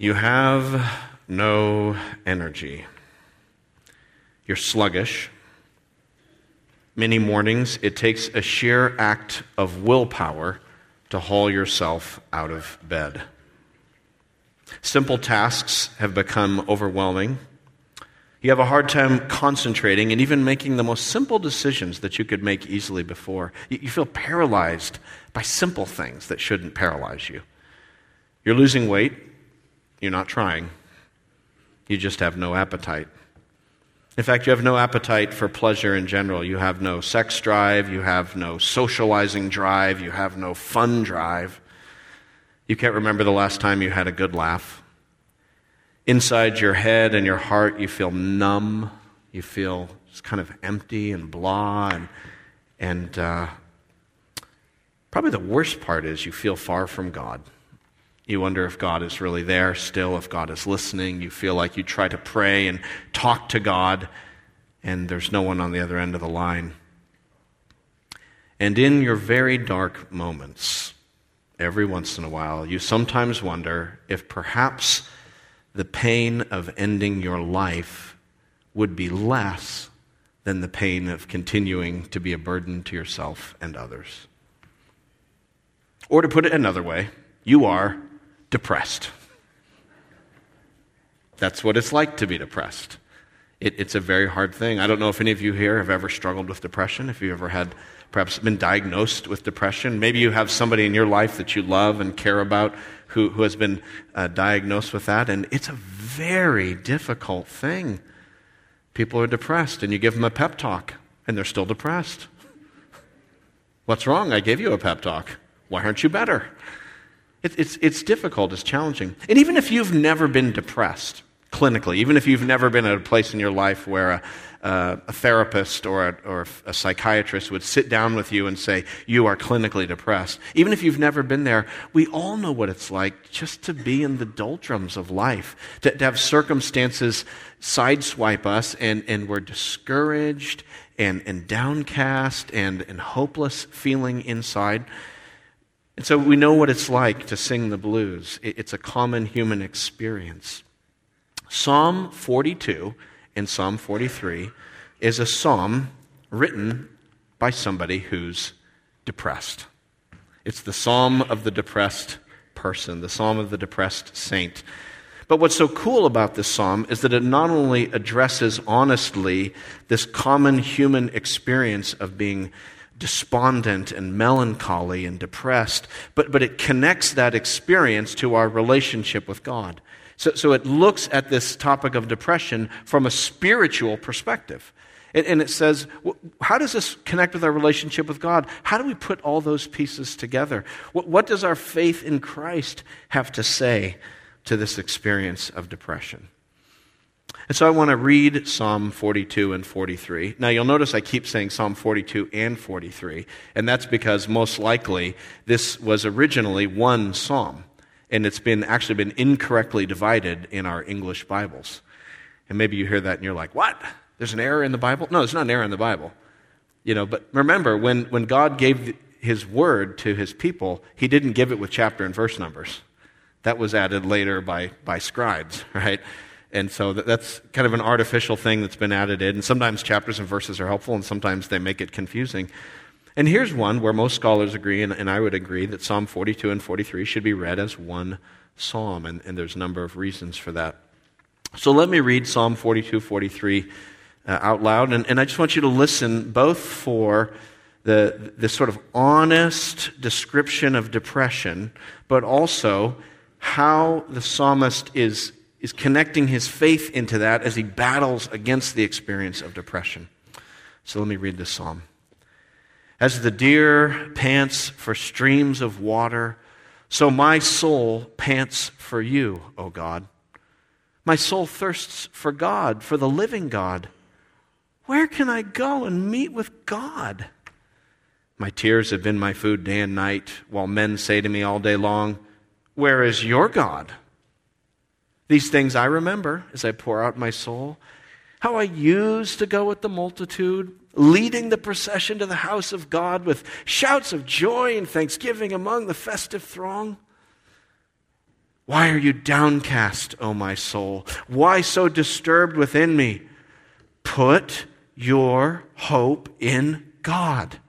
You have no energy. You're sluggish. Many mornings, it takes a sheer act of willpower to haul yourself out of bed. Simple tasks have become overwhelming. You have a hard time concentrating and even making the most simple decisions that you could make easily before. You feel paralyzed by simple things that shouldn't paralyze you. You're losing weight, you're not trying. You just have no appetite. In fact, you have no appetite for pleasure in general. You have no sex drive. You have no socializing drive. You have no fun drive. You can't remember the last time you had a good laugh. Inside your head and your heart, you feel numb. You feel just kind of empty and blah. And, and uh, probably the worst part is you feel far from God. You wonder if God is really there still, if God is listening. You feel like you try to pray and talk to God, and there's no one on the other end of the line. And in your very dark moments, every once in a while, you sometimes wonder if perhaps the pain of ending your life would be less than the pain of continuing to be a burden to yourself and others. Or to put it another way, you are depressed. That's what it's like to be depressed. It, it's a very hard thing. I don't know if any of you here have ever struggled with depression, if you ever had perhaps been diagnosed with depression. Maybe you have somebody in your life that you love and care about who, who has been uh, diagnosed with that, and it's a very difficult thing. People are depressed, and you give them a pep talk, and they're still depressed. What's wrong? I gave you a pep talk. Why aren't you better? It, it's, it's difficult, it's challenging. And even if you've never been depressed clinically, even if you've never been at a place in your life where a, a therapist or a, or a psychiatrist would sit down with you and say, You are clinically depressed. Even if you've never been there, we all know what it's like just to be in the doldrums of life, to, to have circumstances sideswipe us, and, and we're discouraged and, and downcast and, and hopeless feeling inside. And so we know what it's like to sing the blues. It's a common human experience. Psalm 42 and Psalm 43 is a psalm written by somebody who's depressed. It's the psalm of the depressed person, the psalm of the depressed saint. But what's so cool about this psalm is that it not only addresses honestly this common human experience of being despondent and melancholy and depressed, but, but it connects that experience to our relationship with God. So, so it looks at this topic of depression from a spiritual perspective. And, and it says, how does this connect with our relationship with God? How do we put all those pieces together? What, what does our faith in Christ have to say to this experience of depression? And so I want to read Psalm 42 and 43. Now you'll notice I keep saying Psalm 42 and 43, and that's because most likely this was originally one psalm, and it's been actually been incorrectly divided in our English Bibles. And maybe you hear that and you're like, what? There's an error in the Bible? No, there's not an error in the Bible. You know, but remember, when, when God gave his word to his people, he didn't give it with chapter and verse numbers. That was added later by, by scribes, right? And so that's kind of an artificial thing that's been added in. And sometimes chapters and verses are helpful, and sometimes they make it confusing. And here's one where most scholars agree, and, and I would agree, that Psalm 42 and 43 should be read as one psalm, and, and there's a number of reasons for that. So let me read Psalm 42, 43 uh, out loud, and, and I just want you to listen both for the, the sort of honest description of depression, but also how the psalmist is is connecting his faith into that as he battles against the experience of depression. So let me read this psalm. As the deer pants for streams of water, so my soul pants for you, O God. My soul thirsts for God, for the living God. Where can I go and meet with God? My tears have been my food day and night, while men say to me all day long, Where is your God? These things I remember as I pour out my soul. How I used to go with the multitude, leading the procession to the house of God with shouts of joy and thanksgiving among the festive throng. Why are you downcast, O my soul? Why so disturbed within me? Put your hope in God,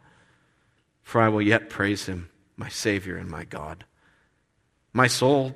for I will yet praise him, my Savior and my God. My soul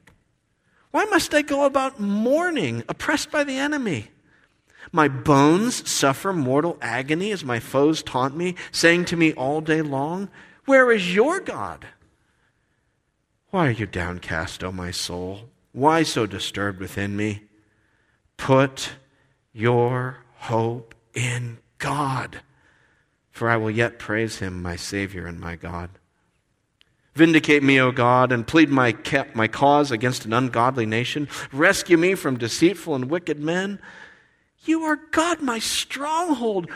Why must I go about mourning, oppressed by the enemy? My bones suffer mortal agony as my foes taunt me, saying to me all day long, Where is your God? Why are you downcast, O my soul? Why so disturbed within me? Put your hope in God, for I will yet praise him, my Savior and my God. Vindicate me, O God, and plead my, my cause against an ungodly nation. Rescue me from deceitful and wicked men. You are God, my stronghold.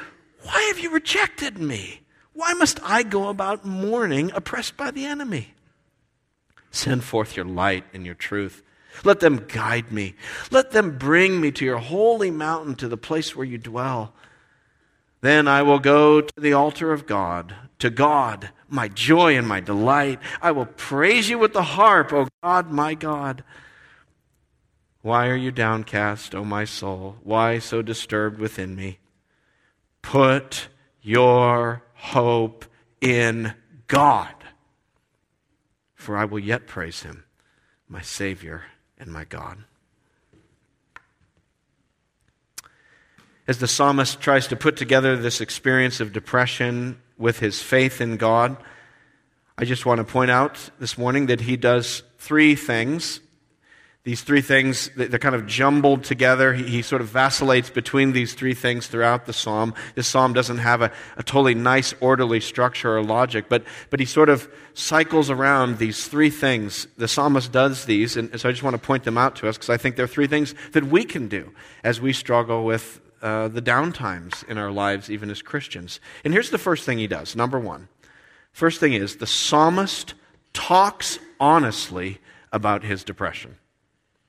Why have you rejected me? Why must I go about mourning, oppressed by the enemy? Send forth your light and your truth. Let them guide me. Let them bring me to your holy mountain, to the place where you dwell. Then I will go to the altar of God, to God, my joy and my delight. I will praise you with the harp, O God, my God. Why are you downcast, O my soul? Why so disturbed within me? Put your hope in God, for I will yet praise him, my Savior and my God. As the psalmist tries to put together this experience of depression with his faith in God, I just want to point out this morning that he does three things these three things, they're kind of jumbled together. He, sort of vacillates between these three things throughout the psalm. This psalm doesn't have a, a totally nice, orderly structure or logic, but, but he sort of cycles around these three things. The psalmist does these, and so I just want to point them out to us because I think they're three things that we can do as we struggle with uh, the downtimes in our lives, even as Christians. And here's the first thing he does. Number one, first thing is the psalmist talks honestly about his depression.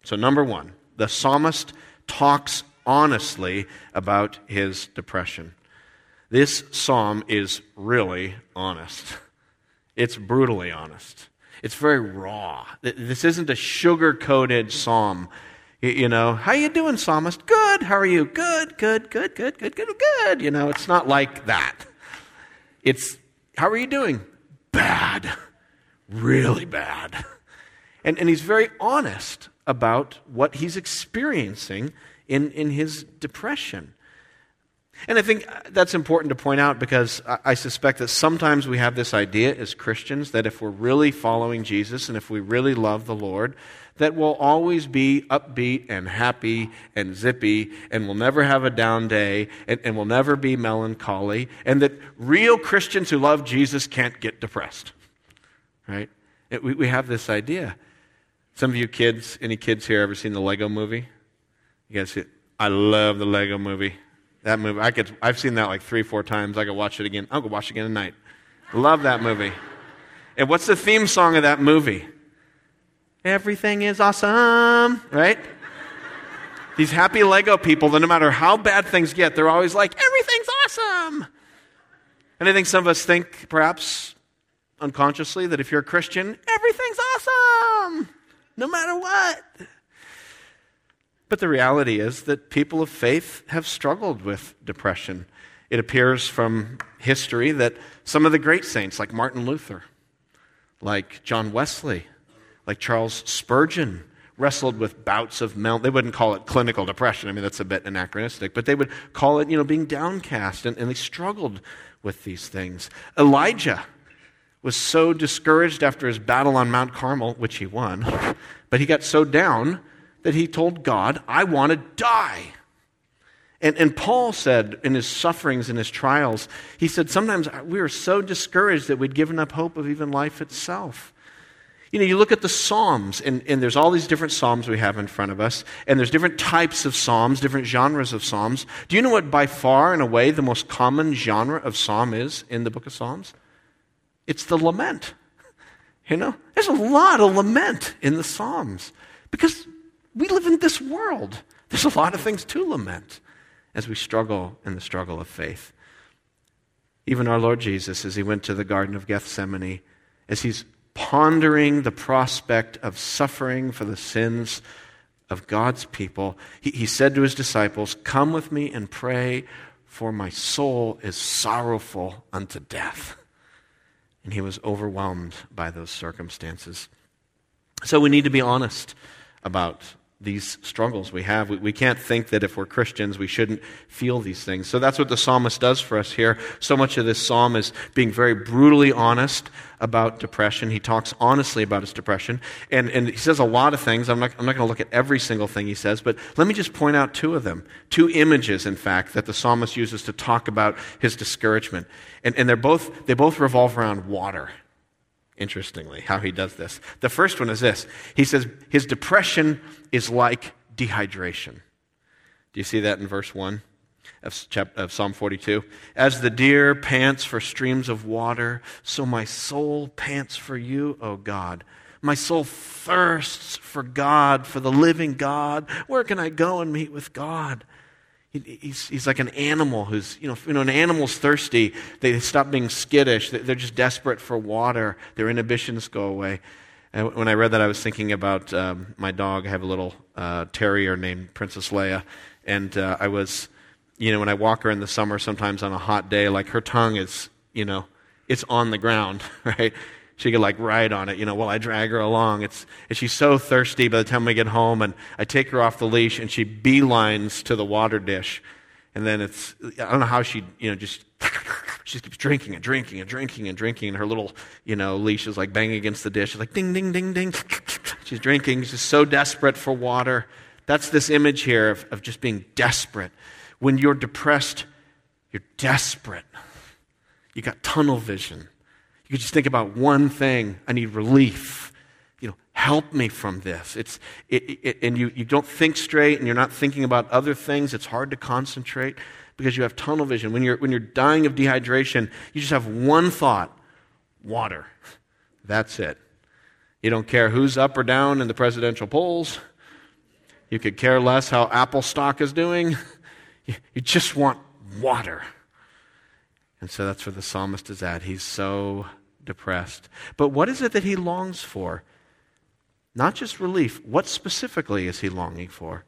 So, number one, the psalmist talks honestly about his depression. This psalm is really honest. It's brutally honest. It's very raw. This isn't a sugar-coated psalm. You know, how you doing, psalmist? Good. How are you? Good, good, good, good, good, good, good. You know, it's not like that. It's, how are you doing? Bad. Really bad. And, and he's very honest about what he's experiencing in, in his depression. And I think uh, that's important to point out because I suspect that sometimes we have this idea as Christians that if we're really following Jesus and if we really love the Lord, that we'll always be upbeat and happy and zippy and we'll never have a down day and, and we'll never be melancholy and that real Christians who love Jesus can't get depressed. Right? It, we, we have this idea. Some of you kids, any kids here ever seen the Lego movie? You guys? I love the Lego movie. That movie, I could, I've seen that like three, four times. I could watch it again. I'll go watch it again tonight. Love that movie. And what's the theme song of that movie? Everything is awesome, right? These happy Lego people, that no matter how bad things get, they're always like, everything's awesome. And I think some of us think, perhaps unconsciously, that if you're a Christian, everything's awesome no matter what. But the reality is that people of faith have struggled with depression. It appears from history that some of the great saints, like Martin Luther, like John Wesley, like Charles Spurgeon, wrestled with bouts of mel. They wouldn't call it clinical depression. I mean, that's a bit anachronistic, but they would call it, you know, being downcast, and, and they struggled with these things. Elijah was so discouraged after his battle on Mount Carmel, which he won, but he got so down that he told God, I want to die. And, and Paul said in his sufferings and his trials, he said, Sometimes we were so discouraged that we'd given up hope of even life itself. You know, you look at the Psalms, and, and there's all these different Psalms we have in front of us, and there's different types of Psalms, different genres of Psalms. Do you know what, by far and away, the most common genre of Psalm is in the book of Psalms? It's the lament. You know, there's a lot of lament in the Psalms because we live in this world. There's a lot of things to lament as we struggle in the struggle of faith. Even our Lord Jesus, as he went to the Garden of Gethsemane, as he's pondering the prospect of suffering for the sins of God's people, he, he said to his disciples, Come with me and pray, for my soul is sorrowful unto death. And he was overwhelmed by those circumstances. So we need to be honest about these struggles we have. We, we, can't think that if we're Christians, we shouldn't feel these things. So that's what the psalmist does for us here. So much of this psalm is being very brutally honest about depression. He talks honestly about his depression. And, and he says a lot of things. I'm not, I'm not going to look at every single thing he says, but let me just point out two of them. Two images, in fact, that the psalmist uses to talk about his discouragement. And, and they're both, they both revolve around water interestingly, how he does this. The first one is this He says, His depression is like dehydration. Do you see that in verse 1 of, of Psalm 42? As the deer pants for streams of water, so my soul pants for you, O God. My soul thirsts for God, for the living God. Where can I go and meet with God? He's, he's like an animal who's, you know, you know, an animal's thirsty. They stop being skittish. They're just desperate for water. Their inhibitions go away. And when I read that, I was thinking about um, my dog. I have a little uh, terrier named Princess Leia. And uh, I was, you know, when I walk her in the summer, sometimes on a hot day, like her tongue is, you know, it's on the ground, right? She could like ride on it, you know, while I drag her along. It's, and she's so thirsty by the time we get home, and I take her off the leash, and she beelines to the water dish. And then it's, I don't know how she, you know, just, she keeps drinking and drinking and drinking and drinking, and her little, you know, leash is like banging against the dish. It's like ding, ding, ding, ding. She's drinking. She's so desperate for water. That's this image here of, of just being desperate. When you're depressed, you're desperate. You got tunnel vision. You could just think about one thing I need relief. You know, help me from this. It's, it, it, and you, you don't think straight and you're not thinking about other things. It's hard to concentrate because you have tunnel vision. When you're, when you're dying of dehydration, you just have one thought water. That's it. You don't care who's up or down in the presidential polls. You could care less how Apple stock is doing. You just want water. And so that's where the psalmist is at. He's so depressed. But what is it that he longs for? Not just relief. What specifically is he longing for?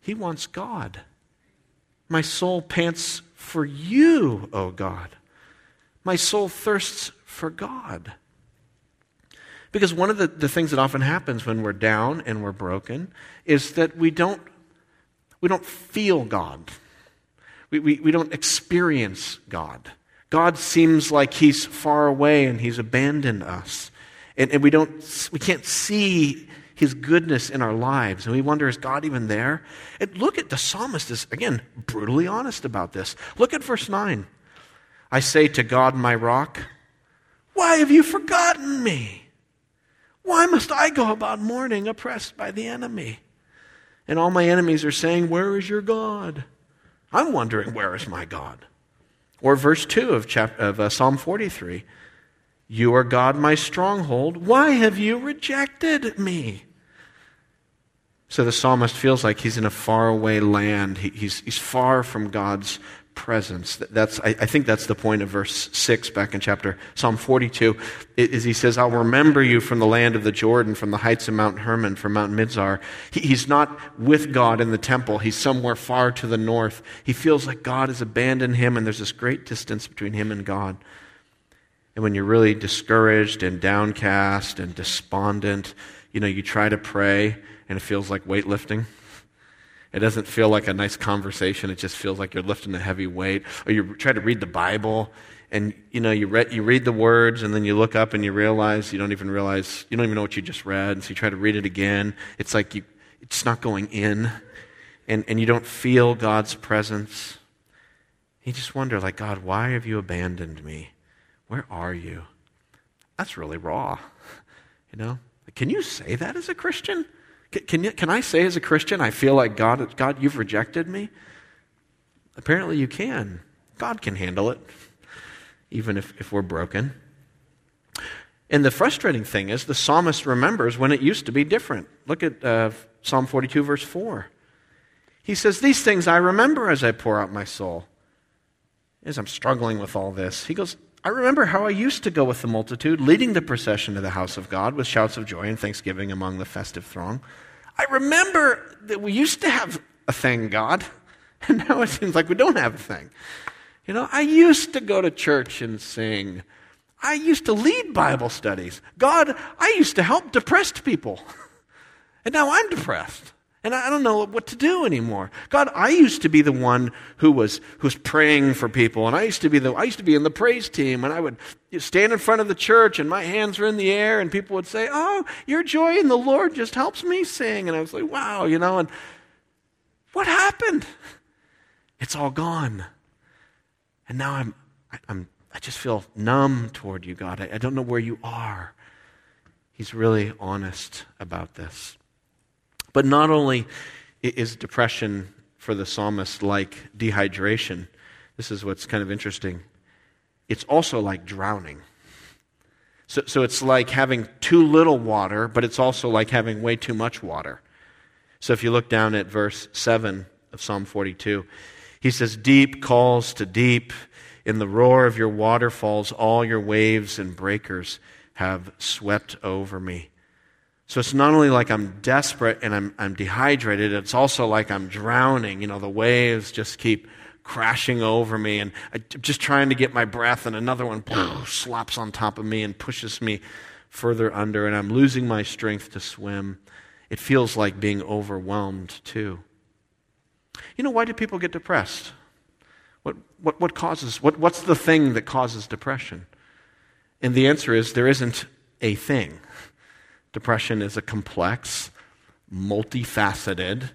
He wants God. My soul pants for you, O God. My soul thirsts for God. Because one of the, the things that often happens when we're down and we're broken is that we don't, we don't feel God. We, we, we don't experience God. God seems like he's far away and he's abandoned us. And, and we, don't, we can't see his goodness in our lives. And we wonder, is God even there? And look at the psalmist is, again, brutally honest about this. Look at verse 9. I say to God, my rock, why have you forgotten me? Why must I go about mourning, oppressed by the enemy? And all my enemies are saying, Where is your God? I'm wondering, where is my God? Or verse 2 of, chapter, of uh, Psalm 43 You are God, my stronghold. Why have you rejected me? So the psalmist feels like he's in a faraway land. He, he's, he's far from God's presence. That's, I, I, think that's the point of verse 6 back in chapter Psalm 42, is he says, I'll remember you from the land of the Jordan, from the heights of Mount Hermon, from Mount Midzar. He, he's not with God in the temple. He's somewhere far to the north. He feels like God has abandoned him, and there's this great distance between him and God. And when you're really discouraged and downcast and despondent, you know, you try to pray, and it feels like weightlifting. It doesn't feel like a nice conversation. It just feels like you're lifting a heavy weight. Or you try to read the Bible and you know you read, you read the words and then you look up and you realize you don't even realize you don't even know what you just read and so you try to read it again it's like you it's not going in and, and you don't feel god's presence you just wonder like god why have you abandoned me where are you that's really raw You know? Can you say that as a Christian? Can, you, can I say as a Christian, I feel like God, God, you've rejected me? Apparently you can. God can handle it, even if, if we're broken. And the frustrating thing is, the psalmist remembers when it used to be different. Look at uh, Psalm 42, verse 4. He says, These things I remember as I pour out my soul. As I'm struggling with all this, he goes, I remember how I used to go with the multitude, leading the procession to the house of God with shouts of joy and thanksgiving among the festive throng. I remember that we used to have a thing, God, and now it seems like we don't have a thing. You know, I used to go to church and sing. I used to lead Bible studies. God, I used to help depressed people. And now I'm depressed. And I don't know what to do anymore. God, I used to be the one who was, who was praying for people. And I used to be the, I used to be in the praise team. And I would stand in front of the church and my hands were in the air and people would say, Oh, your joy in the Lord just helps me sing. And I was like, wow, you know, and what happened? It's all gone. And now I'm, I, I'm, I just feel numb toward you, God. I, I don't know where you are. He's really honest about this. But not only is depression for the psalmist like dehydration, this is what's kind of interesting. It's also like drowning. So, so it's like having too little water, but it's also like having way too much water. So if you look down at verse 7 of Psalm 42, he says, Deep calls to deep. In the roar of your waterfalls, all your waves and breakers have swept over me. So it's not only like I'm desperate and I'm, I'm dehydrated, it's also like I'm drowning. You know, the waves just keep crashing over me and I'm just trying to get my breath, and another one slops on top of me and pushes me further under, and I'm losing my strength to swim. It feels like being overwhelmed, too. You know, why do people get depressed? What, what, what causes, what, what's the thing that causes depression? And the answer is there isn't a thing. Depression is a complex, multifaceted,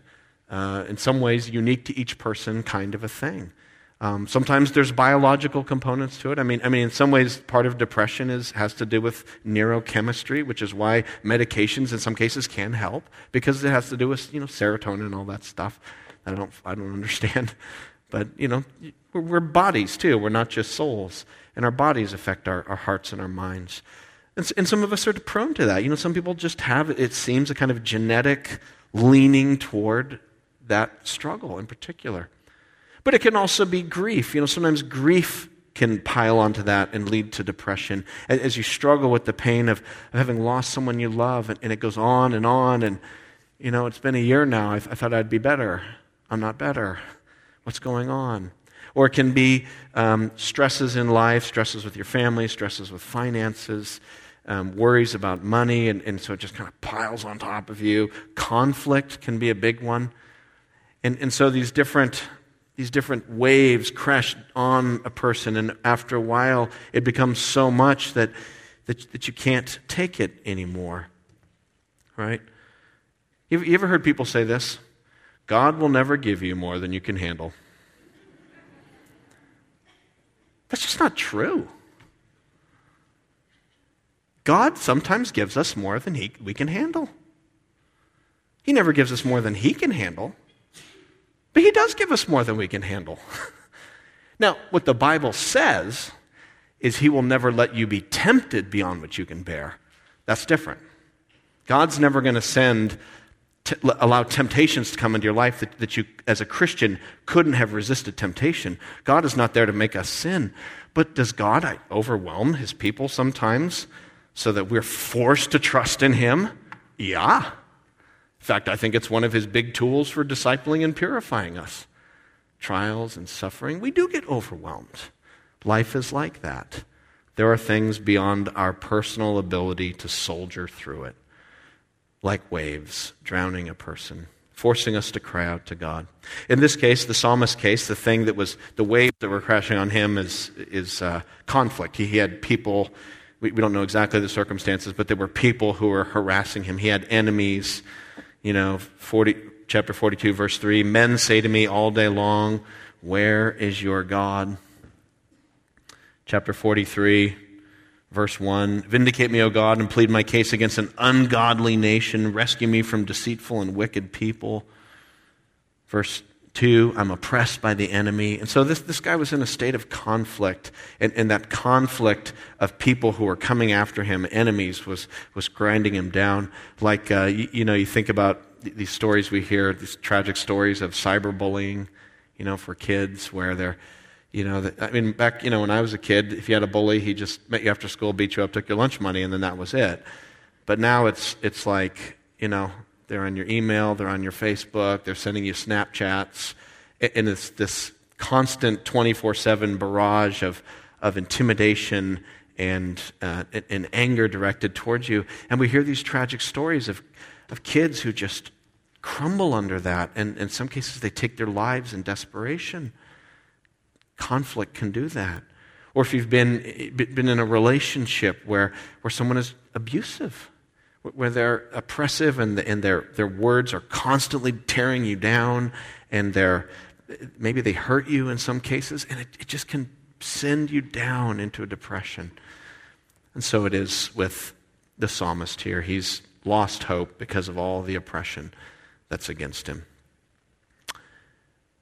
uh, in some ways unique to each person kind of a thing. Um, sometimes there's biological components to it. I mean, I mean, in some ways, part of depression is has to do with neurochemistry, which is why medications in some cases can help because it has to do with you know serotonin and all that stuff. I don't, I don't understand, but you know, we're, we're bodies too. We're not just souls, and our bodies affect our, our hearts and our minds. And, and some of us are prone to that. You know, some people just have, it seems, a kind of genetic leaning toward that struggle in particular. But it can also be grief. You know, sometimes grief can pile onto that and lead to depression as you struggle with the pain of, having lost someone you love, and, and, it goes on and on. And, you know, it's been a year now. I, I thought I'd be better. I'm not better. What's going on? Or it can be um, stresses in life, stresses with your family, stresses with finances, um, worries about money, and, and so it just kind of piles on top of you. Conflict can be a big one. And, and so these different, these different waves crash on a person, and after a while, it becomes so much that, that, that you can't take it anymore. Right? You, you ever heard people say this? God will never give you more than you can handle. That's just not true. God sometimes gives us more than he, we can handle. He never gives us more than He can handle, but He does give us more than we can handle. now, what the Bible says is He will never let you be tempted beyond what you can bear. That's different. God's never going to send, allow temptations to come into your life that, that you, as a Christian, couldn't have resisted temptation. God is not there to make us sin. But does God overwhelm His people sometimes? So that we're forced to trust in Him? Yeah. In fact, I think it's one of His big tools for discipling and purifying us. Trials and suffering, we do get overwhelmed. Life is like that. There are things beyond our personal ability to soldier through it, like waves drowning a person, forcing us to cry out to God. In this case, the psalmist's case, the thing that was the waves that were crashing on him is, is uh, conflict. He, he had people we, we don't know exactly the circumstances, but there were people who were harassing him. He had enemies. You know, 40, chapter 42, verse 3 Men say to me all day long, Where is your God? Chapter 43, Verse 1 Vindicate me, O God, and plead my case against an ungodly nation. Rescue me from deceitful and wicked people. Verse 2 I'm oppressed by the enemy. And so this, this guy was in a state of conflict. And, and that conflict of people who were coming after him, enemies, was, was grinding him down. Like, uh, you, you know, you think about these stories we hear, these tragic stories of cyberbullying, you know, for kids where they're you know, that, I mean, back, you know, when I was a kid, if you had a bully, he just met you after school, beat you up, took your lunch money, and then that was it. But now it's, it's like, you know, they're on your email, they're on your Facebook, they're sending you Snapchats, and it's this constant 24 7 barrage of, of intimidation and, uh, and anger directed towards you. And we hear these tragic stories of, of kids who just crumble under that, and in some cases, they take their lives in desperation conflict can do that. Or if you've been, been in a relationship where, where someone is abusive, where they're oppressive and, and their, their words are constantly tearing you down and they're, maybe they hurt you in some cases, and it, it just can send you down into a depression. And so it is with the psalmist here. He's lost hope because of all the oppression that's against him.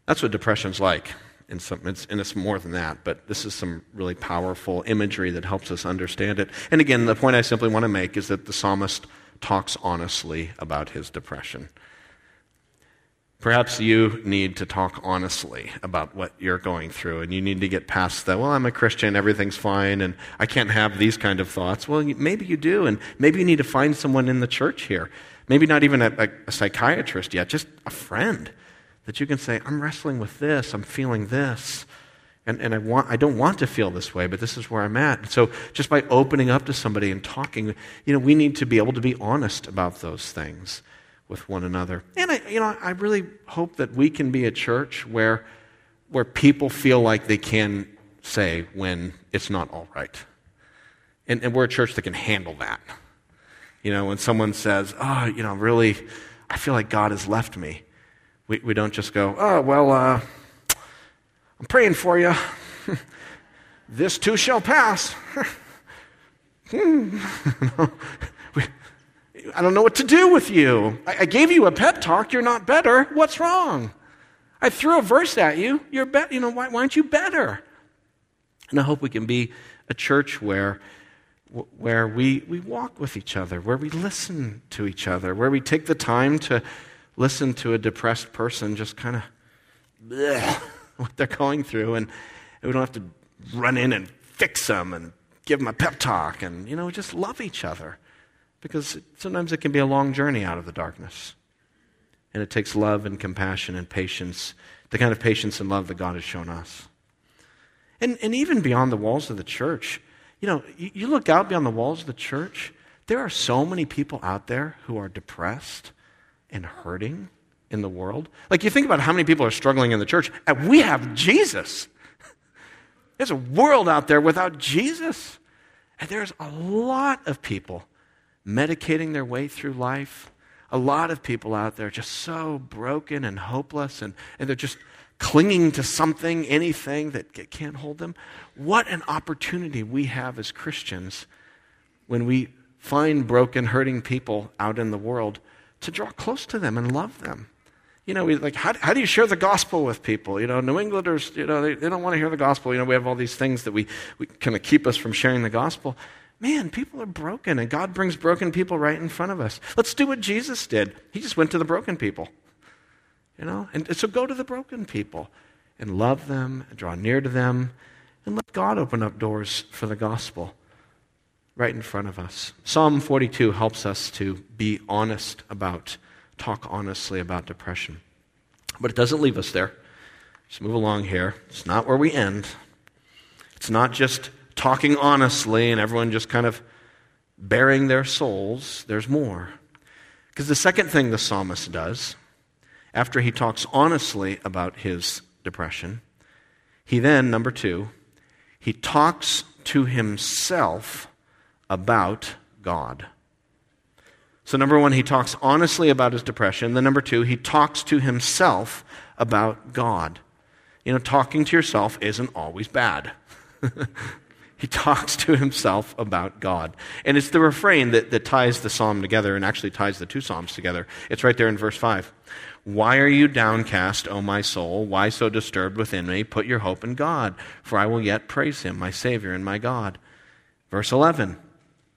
That's what depression's like in some, it's, and it's more than that, but this is some really powerful imagery that helps us understand it. And again, the point I simply want to make is that the psalmist talks honestly about his depression. Perhaps you need to talk honestly about what you're going through, and you need to get past that. Well, I'm a Christian, everything's fine, and I can't have these kind of thoughts. Well, maybe you do, and maybe you need to find someone in the church here. Maybe not even a, a, a psychiatrist yet, just a friend that you can say, I'm wrestling with this, I'm feeling this. And, and I, want, I don't want to feel this way, but this is where I'm at. So just by opening up to somebody and talking, you know, we need to be able to be honest about those things with one another. And I, you know, I really hope that we can be a church where, where people feel like they can say when it's not all right. And, and we're a church that can handle that. You know, when someone says, oh, you know, really, I feel like God has left me. We, we don't just go, oh, well, uh, I'm praying for you. this too shall pass. I don't know what to do with you. I, I, gave you a pep talk. You're not better. What's wrong? I threw a verse at you. You're be- you know, why, why aren't you better? And I hope we can be a church where, where we, we walk with each other, where we listen to each other, where we take the time to listen to a depressed person just kind of what they're going through, and we don't have to run in and fix them and give them a pep talk, and you know, just love each other, because sometimes it can be a long journey out of the darkness, and it takes love and compassion and patience, the kind of patience and love that God has shown us, and and even beyond the walls of the church. You know, you, you look out beyond the walls of the church. There are so many people out there who are depressed and hurting in the world. Like, you think about how many people are struggling in the church, and we have Jesus. There's a world out there without Jesus. And there's a lot of people medicating their way through life. A lot of people out there just so broken and hopeless, and, and they're just clinging to something, anything that can't hold them. What an opportunity we have as Christians when we find broken, hurting people out in the world to draw close to them and love them. You know, we, like, how, how do you share the gospel with people? You know, New Englanders, you know, they, they don't want to hear the gospel. You know, we have all these things that we, we kind of keep us from sharing the gospel. Man, people are broken, and God brings broken people right in front of us. Let's do what Jesus did. He just went to the broken people. You know, and, and so go to the broken people and love them, and draw near to them, and let God open up doors for the gospel right in front of us. Psalm 42 helps us to be honest about, talk honestly about depression. But it doesn't leave us there. Let's move along here. It's not where we end. It's not just talking honestly and everyone just kind of bearing their souls. There's more. Because the second thing the psalmist does, after he talks honestly about his depression, he then, number two, he talks to himself about God. So, number one, he talks honestly about his depression. Then, number two, he talks to himself about God. You know, talking to yourself isn't always bad. he talks to himself about God. And it's the refrain that, that ties the psalm together and actually ties the two psalms together. It's right there in verse 5. Why are you downcast, O my soul? Why so disturbed within me? Put your hope in God, for I will yet praise him, my Savior and my God. Verse 11,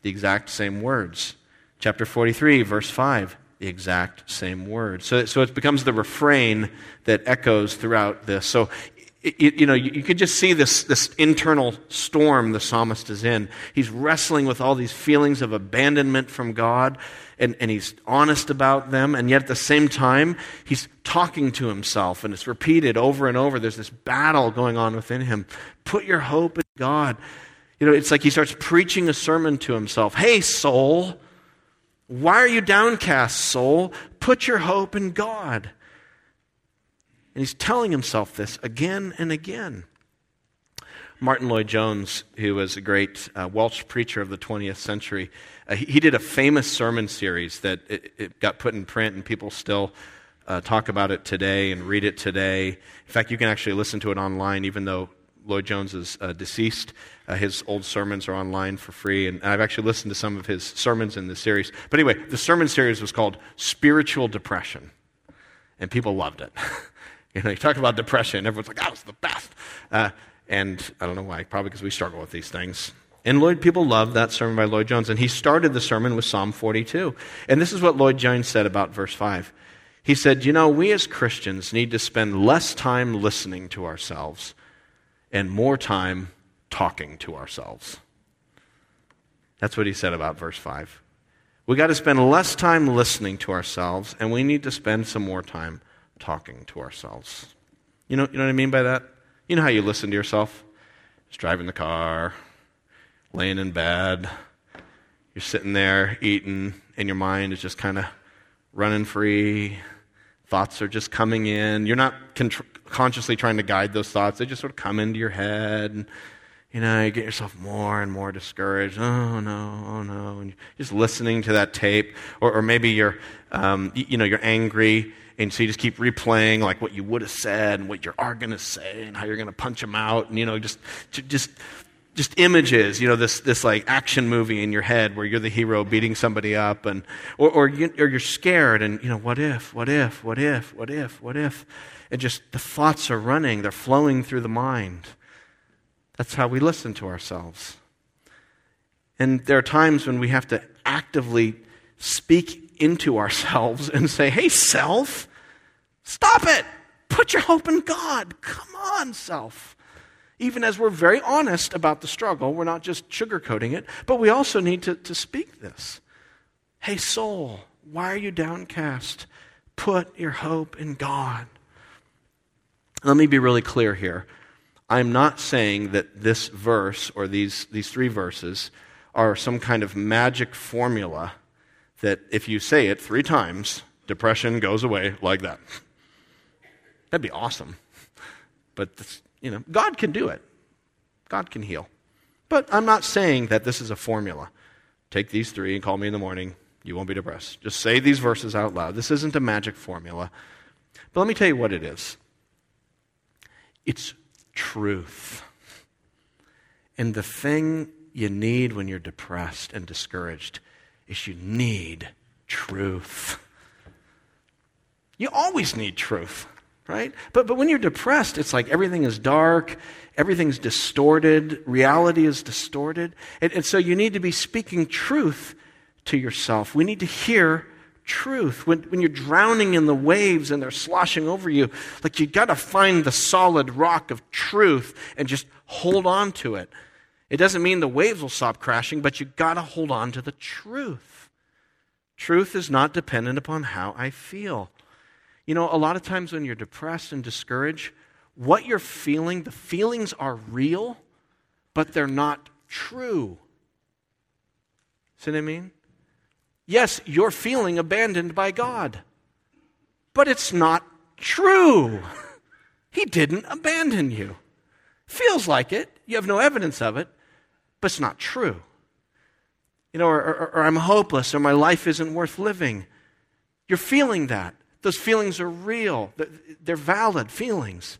the exact same words. Chapter 43, verse 5, the exact same words. So, so it becomes the refrain that echoes throughout this. So you, you, know, you, you could just see this, this internal storm the psalmist is in. He's wrestling with all these feelings of abandonment from God, and, and he's honest about them, and yet at the same time, he's talking to himself, and it's repeated over and over. There's this battle going on within him. Put your hope in God. You know, it's like he starts preaching a sermon to himself. Hey, soul, why are you downcast, soul? Put your hope in God. And he's telling himself this again and again. Martyn Lloyd-Jones, who was a great uh, Welsh preacher of the 20th century, uh, he, did a famous sermon series that it, it got put in print, and people still uh, talk about it today and read it today. In fact, you can actually listen to it online, even though Lloyd-Jones is uh, deceased. Uh, his old sermons are online for free, and I've actually listened to some of his sermons in this series. But anyway, the sermon series was called Spiritual Depression, and people loved it. You know, you talk about depression, everyone's like, that was the best. Uh, and I don't know why, probably because we struggle with these things. And Lloyd, people love that sermon by Lloyd-Jones. And he started the sermon with Psalm 42. And this is what Lloyd-Jones said about verse 5. He said, You know, we as Christians need to spend less time listening to ourselves and more time talking to ourselves. That's what he said about verse 5. We got to spend less time listening to ourselves, and we need to spend some more time talking to ourselves. You know, you know what I mean by that? You know how you listen to yourself? Just driving the car, laying in bed, you're sitting there eating, and your mind is just kind of running free. Thoughts are just coming in. You're not con- consciously trying to guide those thoughts, they just sort of come into your head. And, you know, you get yourself more and more discouraged. Oh no, oh no, and just listening to that tape, or, or maybe you're, um, you know, you're angry and so you just keep replaying like what you would have said and what you are going to say and how you're going to punch them out. And you know just just just images you know this this like action movie in your head where you're the hero beating somebody up. And or or, you, or you're scared and you know what if what if what if what if what if? And just the thoughts are running. They're flowing through the mind that's how we listen to ourselves and there are times when we have to actively speak into ourselves and say, hey, self, stop it. Put your hope in God. Come on, self. Even as we're very honest about the struggle, we're not just sugarcoating it, but we also need to, to speak this. Hey, soul, why are you downcast? Put your hope in God. Let me be really clear here. I'm not saying that this verse or these, these three verses are some kind of magic formula that if you say it three times, depression goes away like that. That'd be awesome. But, this, you know, God can do it, God can heal. But I'm not saying that this is a formula. Take these three and call me in the morning. You won't be depressed. Just say these verses out loud. This isn't a magic formula. But let me tell you what it is it's truth. And the thing you need when you're depressed and discouraged is you need truth. You always need truth, right? But, but when you're depressed, it's like everything is dark, everything's distorted, reality is distorted. And, and so you need to be speaking truth to yourself. We need to hear truth. When, when you're drowning in the waves and they're sloshing over you, like you got to find the solid rock of truth and just hold on to it. It doesn't mean the waves will stop crashing, but you got to hold on to the truth. Truth is not dependent upon how I feel. You know, a lot of times when you're depressed and discouraged, what you're feeling, the feelings are real, but they're not true. See what I mean? Yes, you're feeling abandoned by God, but it's not true. He didn't abandon you. Feels like it, you have no evidence of it, but it's not true. You know, or, or, or, I'm hopeless, or my life isn't worth living. You're feeling that. Those feelings are real, they're valid feelings.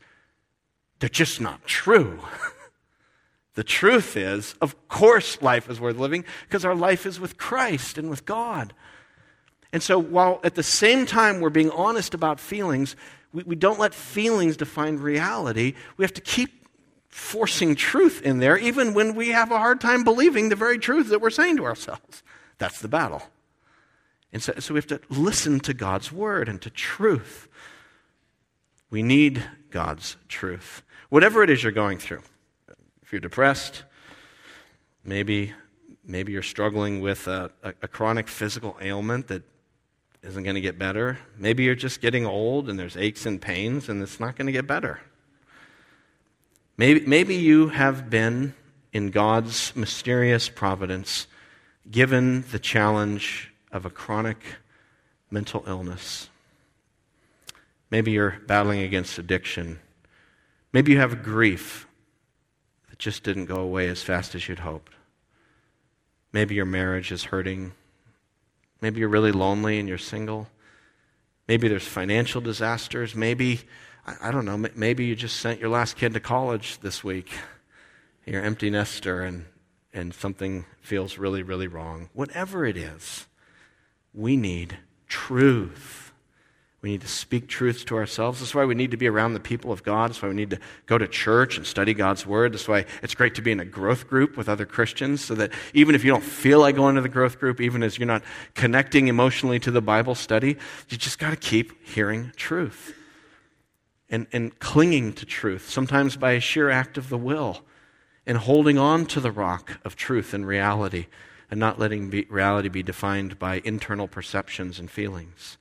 They're just not true. The truth is, of course, life is worth living because our life is with Christ and with God. And so, while at the same time we're being honest about feelings, we, we don't let feelings define reality. We have to keep forcing truth in there, even when we have a hard time believing the very truth that we're saying to ourselves. That's the battle. And so, so we have to listen to God's word and to truth. We need God's truth. Whatever it is you're going through, if you're depressed, maybe, maybe you're struggling with a, a, a chronic physical ailment that isn't going to get better. Maybe you're just getting old and there's aches and pains and it's not going to get better. Maybe, maybe you have been, in God's mysterious providence, given the challenge of a chronic mental illness. Maybe you're battling against addiction. Maybe you have grief that just didn't go away as fast as you'd hoped. Maybe your marriage is hurting. Maybe you're really lonely and you're single. Maybe there's financial disasters. Maybe, I, don't know, maybe you just sent your last kid to college this week. You're empty nester and, and something feels really, really wrong. Whatever it is, we need truth. We need to speak truth to ourselves. That's why we need to be around the people of God. That's why we need to go to church and study God's Word. That's why it's great to be in a growth group with other Christians so that even if you don't feel like going to the growth group, even as you're not connecting emotionally to the Bible study, you just got to keep hearing truth and, and clinging to truth, sometimes by a sheer act of the will, and holding on to the rock of truth and reality and not letting be, reality be defined by internal perceptions and feelings.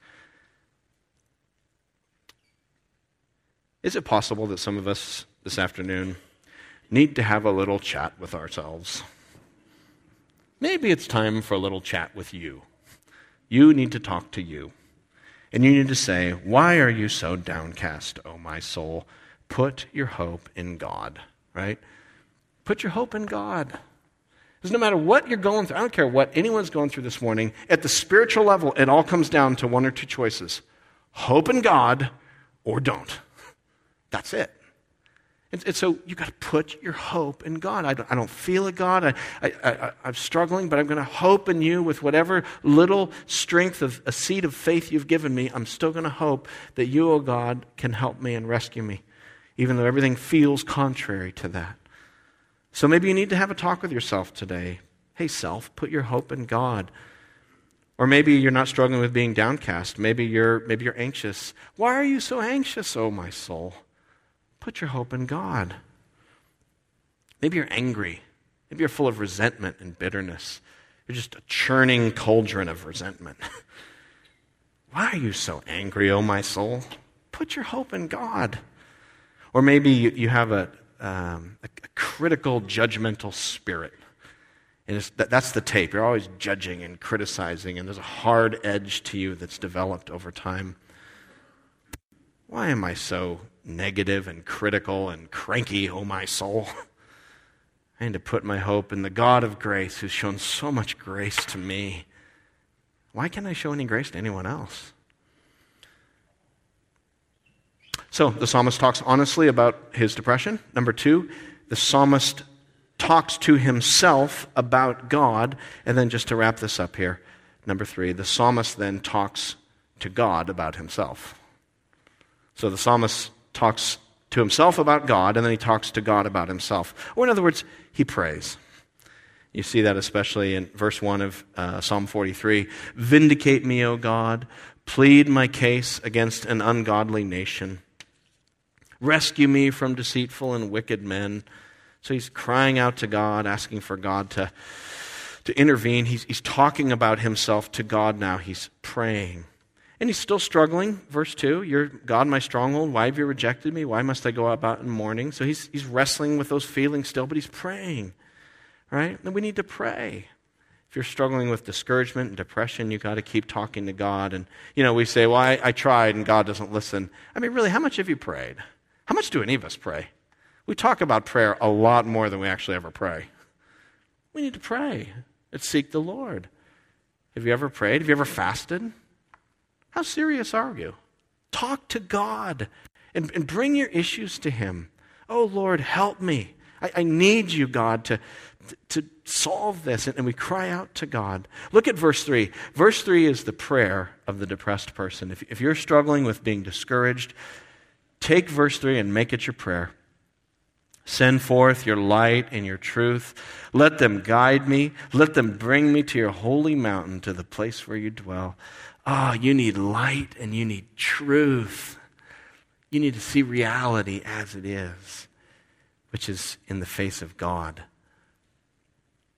Is it possible that some of us this afternoon need to have a little chat with ourselves? Maybe it's time for a little chat with you. You need to talk to you. And you need to say, Why are you so downcast, O my soul? Put your hope in God, right? Put your hope in God. Because no matter what you're going through, I don't care what anyone's going through this morning, at the spiritual level, it all comes down to one or two choices hope in God or don't. That's it. And, and so you got to put your hope in God. I don't, I don't feel a God. I, I, I, I'm struggling, but I'm going to hope in you with whatever little strength of a seed of faith you've given me. I'm still going to hope that you, O oh God, can help me and rescue me, even though everything feels contrary to that. So maybe you need to have a talk with yourself today. Hey, self, put your hope in God. Or maybe you're not struggling with being downcast. Maybe you're, maybe you're anxious. Why are you so anxious, oh my soul? Put your hope in God. Maybe you're angry. Maybe you're full of resentment and bitterness. You're just a churning cauldron of resentment. Why are you so angry, oh my soul? Put your hope in God. Or maybe you, have a, um, a, a, critical, judgmental spirit. And that, that's the tape. You're always judging and criticizing, and there's a hard edge to you that's developed over time. Why am I so negative and critical and cranky, oh my soul. I need to put my hope in the God of grace who's shown so much grace to me. Why can't I show any grace to anyone else? So the psalmist talks honestly about his depression. Number two, the psalmist talks to himself about God. And then just to wrap this up here, number three, the psalmist then talks to God about himself. So the psalmist talks to himself about God, and then he talks to God about himself. Or, in other words, he prays. You see that especially in verse 1 of uh, Psalm 43 Vindicate me, O God, plead my case against an ungodly nation. Rescue me from deceitful and wicked men. So he's crying out to God, asking for God to, to intervene. He's, he's talking about himself to God now. He's praying. And he's still struggling. Verse 2 You're God, my stronghold. Why have you rejected me? Why must I go about in mourning? So he's, he's wrestling with those feelings still, but he's praying, right? And we need to pray. If you're struggling with discouragement and depression, you've got to keep talking to God. And, you know, we say, Well, I, I tried and God doesn't listen. I mean, really, how much have you prayed? How much do any of us pray? We talk about prayer a lot more than we actually ever pray. We need to pray and seek the Lord. Have you ever prayed? Have you ever fasted? How serious are you? Talk to God and, and bring your issues to Him. Oh, Lord, help me. I, I need you, God, to, to solve this. And, and we cry out to God. Look at verse 3. Verse 3 is the prayer of the depressed person. If, if you're struggling with being discouraged, take verse 3 and make it your prayer. Send forth your light and your truth. Let them guide me. Let them bring me to your holy mountain, to the place where you dwell. Ah, oh, you need light and you need truth. You need to see reality as it is, which is in the face of God.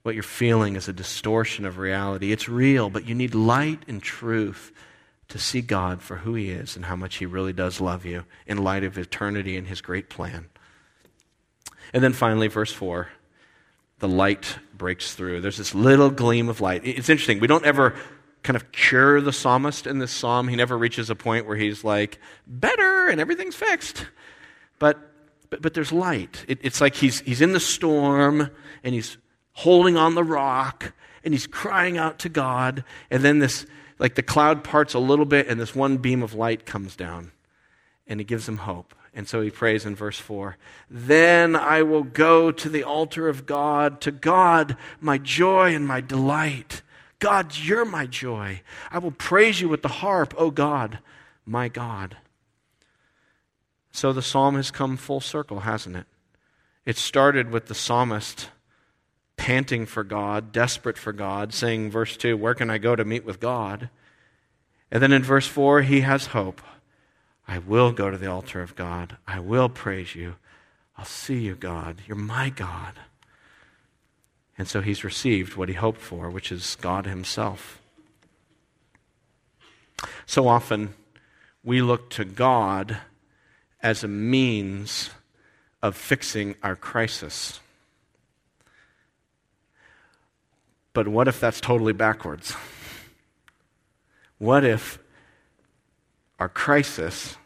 What you're feeling is a distortion of reality. It's real, but you need light and truth to see God for who He is and how much He really does love you in light of eternity and His great plan. And then finally, verse 4 the light breaks through. There's this little gleam of light. It's interesting. We don't ever kind of cure the psalmist in this psalm. He never reaches a point where he's like, better and everything's fixed. But, but, but there's light. It, it's like he's, he's in the storm and he's holding on the rock and he's crying out to God. And then this, like the cloud parts a little bit and this one beam of light comes down and it gives him hope. And so he prays in verse 4 Then I will go to the altar of God, to God, my joy and my delight. God, you're my joy. I will praise you with the harp, O God, my God. So the psalm has come full circle, hasn't it? It started with the psalmist panting for God, desperate for God, saying, verse 2, Where can I go to meet with God? And then in verse 4, he has hope. I will go to the altar of God. I will praise you. I'll see you, God. You're my God. And so he's received what he hoped for, which is God himself. So often, we look to God as a means of fixing our crisis. But what if that's totally backwards? What if our crisis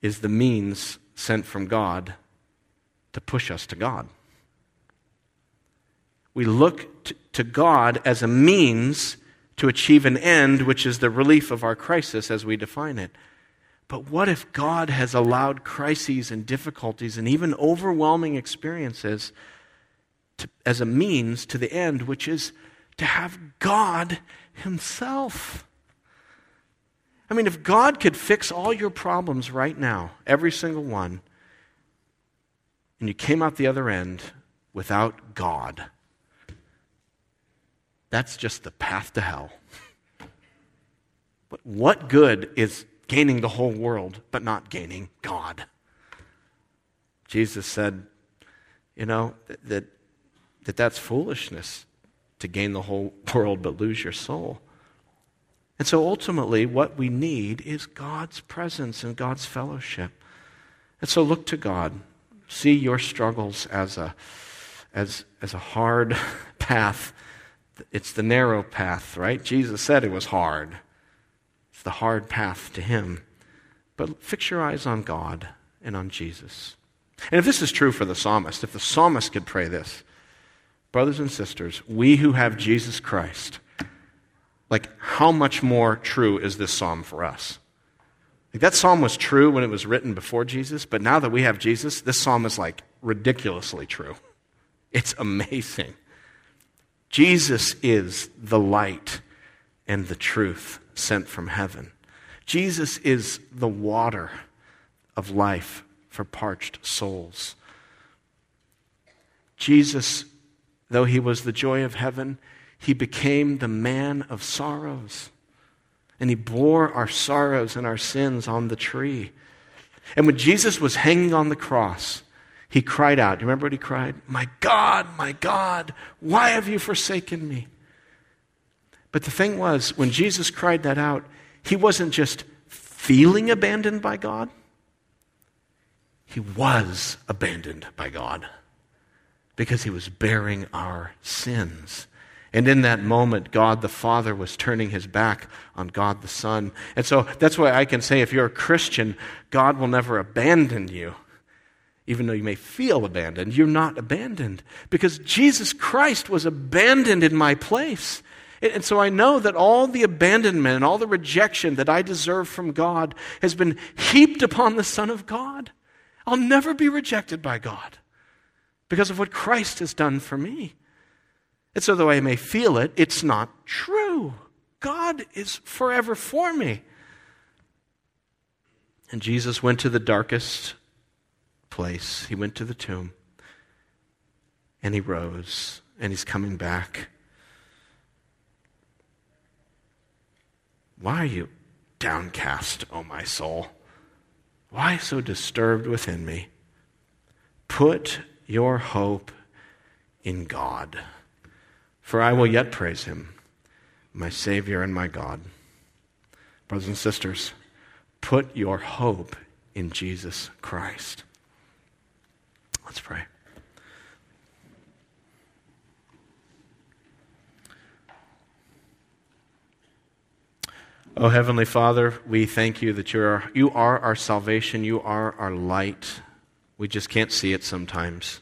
is the means sent from God to push us to God? We look to God as a means to achieve an end, which is the relief of our crisis as we define it. But what if God has allowed crises and difficulties and even overwhelming experiences to, as a means to the end, which is to have God Himself? I mean, if God could fix all your problems right now, every single one, and you came out the other end without God, that's just the path to hell. But what good is gaining the whole world but not gaining God? Jesus said, you know, that, that that's foolishness to gain the whole world but lose your soul. And so ultimately, what we need is God's presence and God's fellowship. And so look to God. See your struggles as a, as, as a hard path it's the narrow path, right? Jesus said it was hard. It's the hard path to Him. But fix your eyes on God and on Jesus. And if this is true for the psalmist, if the psalmist could pray this, brothers and sisters, we who have Jesus Christ, like how much more true is this psalm for us? Like that psalm was true when it was written before Jesus, but now that we have Jesus, this psalm is like ridiculously true. It's amazing. Jesus is the light and the truth sent from heaven. Jesus is the water of life for parched souls. Jesus, though he was the joy of heaven, he became the man of sorrows. And he bore our sorrows and our sins on the tree. And when Jesus was hanging on the cross, he cried out. Do You remember what he cried? My God, my God, why have you forsaken me? But the thing was, when Jesus cried that out, he wasn't just feeling abandoned by God, he was abandoned by God because he was bearing our sins. And in that moment, God the Father was turning his back on God the Son. And so that's why I can say if you're a Christian, God will never abandon you. Even though you may feel abandoned, you're not abandoned because Jesus Christ was abandoned in my place. And so I know that all the abandonment and all the rejection that I deserve from God has been heaped upon the Son of God. I'll never be rejected by God because of what Christ has done for me. And so, though I may feel it, it's not true. God is forever for me. And Jesus went to the darkest place, he went to the tomb, and he rose, and he's coming back. Why are you downcast, O oh my soul? Why so disturbed within me? Put your hope in God, for I will yet praise him, my Savior and my God. Brothers and sisters, put your hope in Jesus Christ. Let's pray. Oh, Heavenly Father, we thank you that you are, you are our salvation. You are our light. We just can't see it sometimes.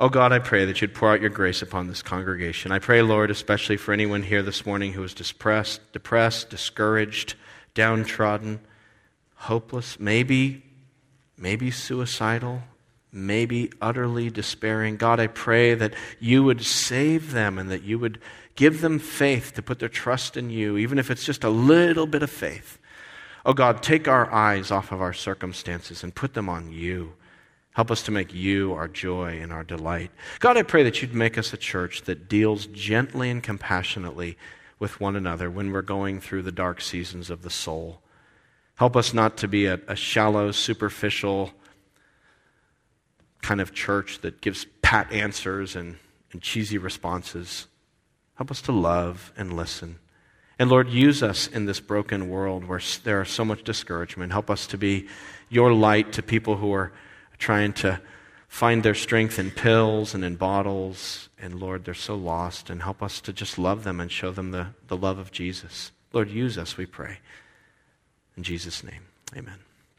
Oh God, I pray that you'd pour out your grace upon this congregation. I pray, Lord, especially for anyone here this morning who is depressed, depressed, discouraged, downtrodden, hopeless, maybe, maybe suicidal, maybe utterly despairing. God, I pray that you would save them and that you would Give them faith to put their trust in you, even if it's just a little bit of faith. Oh God, take our eyes off of our circumstances and put them on you. Help us to make you our joy and our delight. God, I pray that you'd make us a church that deals gently and compassionately with one another when we're going through the dark seasons of the soul. Help us not to be a, a shallow, superficial kind of church that gives pat answers and, and cheesy responses. Help us to love and listen. And Lord, use us in this broken world where there is so much discouragement. Help us to be your light to people who are trying to find their strength in pills and in bottles. And Lord, they're so lost. And help us to just love them and show them the, the love of Jesus. Lord, use us, we pray. In Jesus' name, amen.